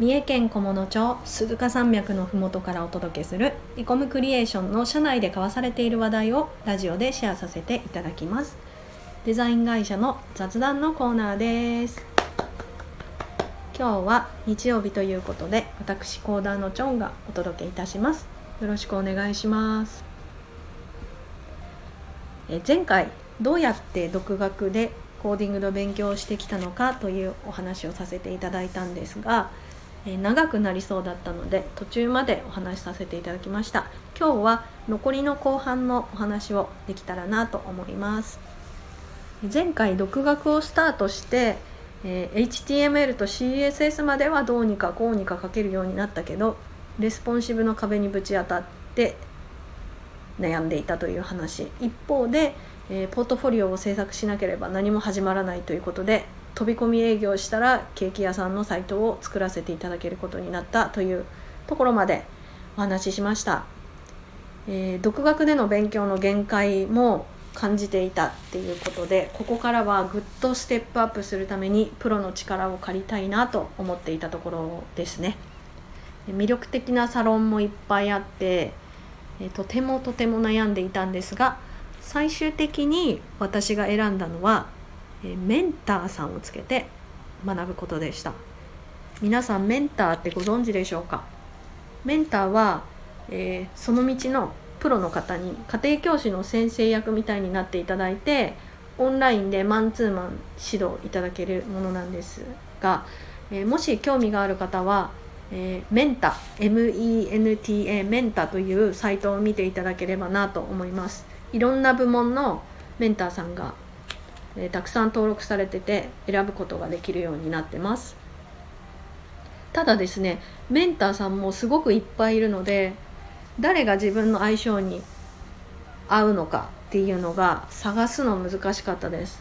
三重県菰野町鈴鹿山脈のふもとからお届けするエコムクリエーションの社内で交わされている話題をラジオでシェアさせていただきます。デザイン会社の雑談のコーナーです。今日は日曜日ということで私コーダーのチョンがお届けいたします。よろしくお願いします。え前回どうやって独学でコーディングの勉強をしてきたのかというお話をさせていただいたんですが、え長くなりそうだったので途中までお話しさせていただきました。今日は残りの後半のお話をできたらなと思います。前回独学をスタートして、えー、HTML と CSS まではどうにかこうにか書けるようになったけどレスポンシブの壁にぶち当たって悩んでいたという話。一方でえー、ポートフォリオを制作しなければ何も始まらないということで飛び込み営業したらケーキ屋さんのサイトを作らせていただけることになったというところまでお話ししました、えー、独学での勉強の限界も感じていたっていうことでここからはぐっとステップアップするためにプロの力を借りたいなと思っていたところですね。魅力的なサロンもいっぱいあって、えー、とてもとても悩んでいたんですが最終的に私が選んだのはメンターさんをつけて学ぶことでした。皆さんメンターってご存知でしょうか？メンターは、えー、その道のプロの方に家庭教師の先生役みたいになっていただいてオンラインでマンツーマン指導いただけるものなんですが、えー、もし興味がある方は、えー、メンタ MENTA メンタというサイトを見ていただければなと思います。いろんな部門のメンターさんが、えー、たくさん登録されてて選ぶことができるようになってます。ただですねメンターさんもすごくいっぱいいるので誰が自分の相性に合うのかっていうのが探すの難しかったです。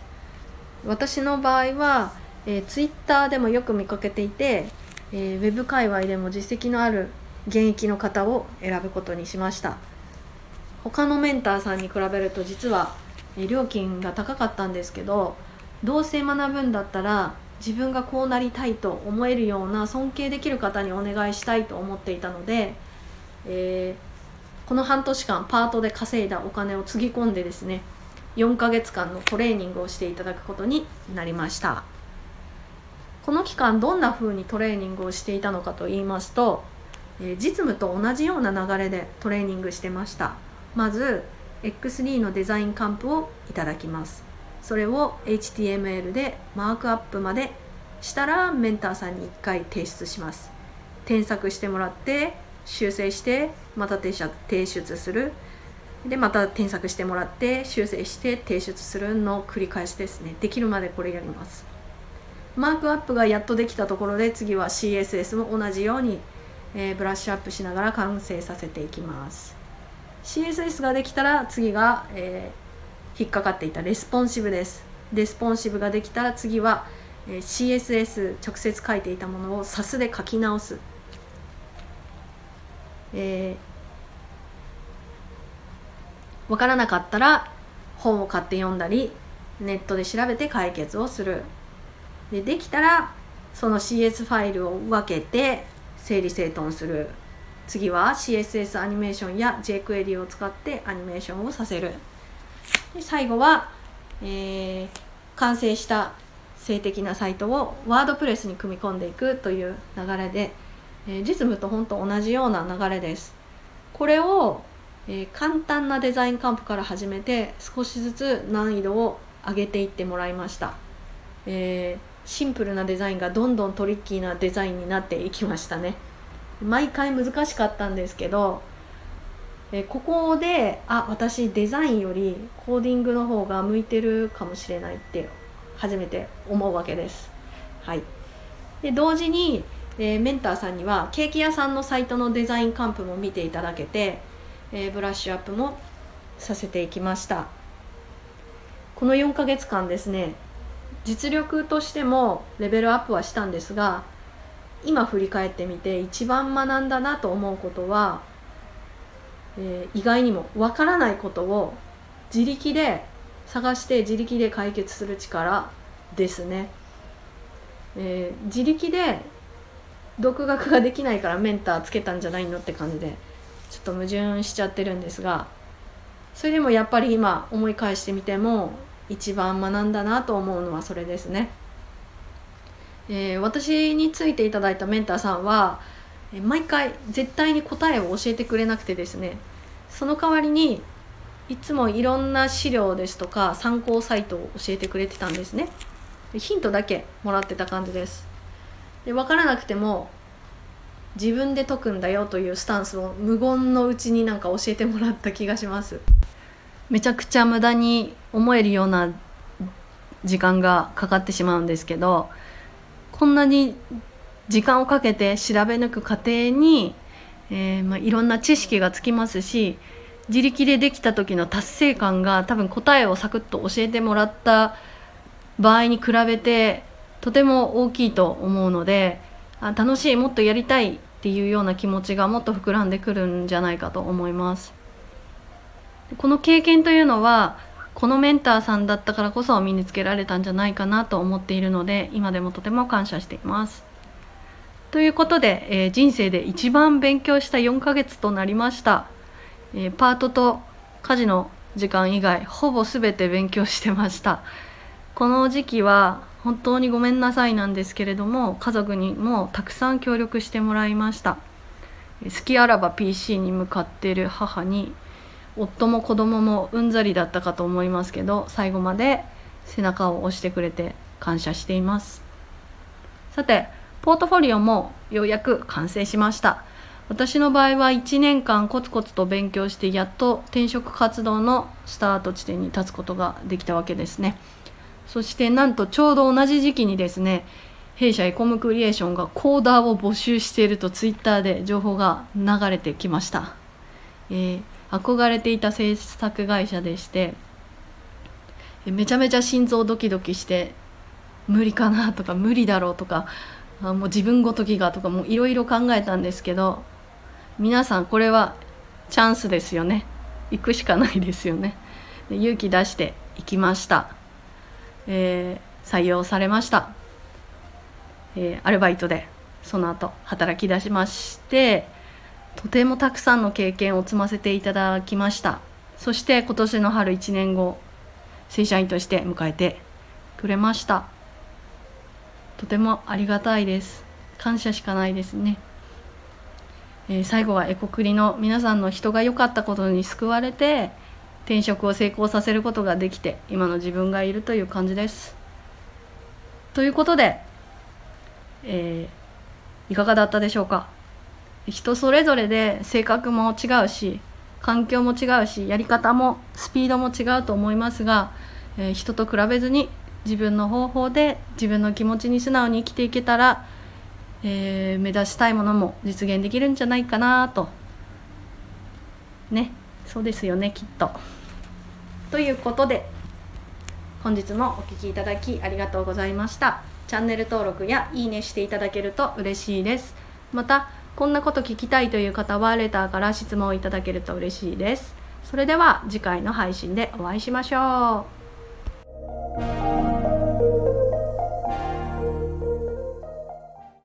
私の場合は、えー、ツイッターでもよく見かけていて、えー、ウェブ界隈でも実績のある現役の方を選ぶことにしました。他のメンターさんに比べると実は料金が高かったんですけどどうせ学ぶんだったら自分がこうなりたいと思えるような尊敬できる方にお願いしたいと思っていたので、えー、この半年間パートで稼いだお金をつぎ込んでですね4ヶ月間のトレーニングをしていただくことになりました。この期間どんな風にトレーニングをしていたのかと言いますと、えー、実務と同じような流れでトレーニングしてました。まず X3 のデザインカンプをいただきます。それを HTML でマークアップまでしたらメンターさんに1回提出します。添削してもらって修正してまた提出する。でまた添削してもらって修正して提出するの繰り返しですね。できるまでこれやります。マークアップがやっとできたところで次は CSS も同じように、えー、ブラッシュアップしながら完成させていきます。CSS ができたら次が、えー、引っかかっていたレスポンシブです。レスポンシブができたら次は、えー、CSS 直接書いていたものを Sass で書き直す、えー、分からなかったら本を買って読んだりネットで調べて解決をする。でできたらその CS ファイルを分けて整理整頓する。次は CSS アニメーションや jQuery を使ってアニメーションをさせる。で最後は、えー、完成した静的なサイトをワードプレスに組み込んでいくという流れで、えー、実務と本当同じような流れです。これを、えー、簡単なデザインカンプから始めて少しずつ難易度を上げていってもらいました、えー、シンプルなデザインがどんどんトリッキーなデザインになっていきましたね。毎回難しかったんですけどえここであ私デザインよりコーディングの方が向いてるかもしれないって初めて思うわけです。はい、で同時に、えー、メンターさんにはケーキ屋さんのサイトのデザインカンプも見ていただけて、えー、ブラッシュアップもさせていきましたこの4ヶ月間ですね実力としてもレベルアップはしたんですが今振り返ってみて一番学んだなと思うことは、えー、意外にもわからないことを自力で探して自力で解決する力ですね、えー、自力で独学ができないからメンターつけたんじゃないのって感じでちょっと矛盾しちゃってるんですがそれでもやっぱり今思い返してみても一番学んだなと思うのはそれですね。えー、私についていただいたメンターさんは毎回絶対に答えを教えてくれなくてですねその代わりにいつもいろんな資料ですとか参考サイトを教えてくれてたんですね。ヒントだけもらってた感じです。で分からなくても自分で解くんだよというスタンスを無言のうちになんか教えてもらった気がします。めちゃくちゃ無駄に思えるような時間がかかってしまうんですけどこんなに時間をかけて調べ抜く過程に、えー、まあ、いろんな知識がつきますし自力でできた時の達成感が多分答えをサクッと教えてもらった場合に比べてとても大きいと思うのであ楽しいもっとやりたいっていうような気持ちがもっと膨らんでくるんじゃないかと思います。この経験というのはこのメンターさんだったからこそ身につけられたんじゃないかなと思っているので今でもとても感謝しています。ということで、えー、人生で一番勉強した4ヶ月となりました、えー、パートと家事の時間以外ほぼ全て勉強してました。この時期は本当にごめんなさいなんですけれども家族にもたくさん協力してもらいました。好きあらば PC に向かっている母に夫も子供もうんざりだったかと思いますけど最後まで背中を押してくれて感謝しています。さてポートフォリオもようやく完成しました。私の場合は1年間コツコツと勉強してやっと転職活動のスタート地点に立つことができたわけですね。そしてなんとちょうど同じ時期にですね弊社エコムクリエーションがコーダーを募集しているとツイッターで情報が流れてきました、えー、憧れていた制作会社でしてめちゃめちゃ心臓ドキドキして無理かなとか無理だろうとかあもう自分ごときがとかもういろいろ考えたんですけど皆さんこれはチャンスですよね。行くしかないですよね。勇気出して行きました、えー、採用されました、えー、アルバイトでその後働き出しましてとてもたくさんの経験を積ませていただきました。そして今年の春1年後正社員として迎えてくれました。とてもありがたいです。感謝しかないですね、えー、最後はエコクリの皆さんの人が良かったことに救われて転職を成功させることができて今の自分がいるという感じです。ということで、えー、いかがだったでしょうか？人それぞれで性格も違うし環境も違うしやり方もスピードも違うと思いますが、えー、人と比べずに自分の方法で自分の気持ちに素直に生きていけたら、えー、目指したいものも実現できるんじゃないかなとねそうですよねきっと。ということで本日もお聴きいただきありがとうございました。チャンネル登録やいいねしていただけると嬉しいです。またこんなこと聞きたいという方はレターから質問をいただけると嬉しいです。それでは次回の配信でお会いしましょう。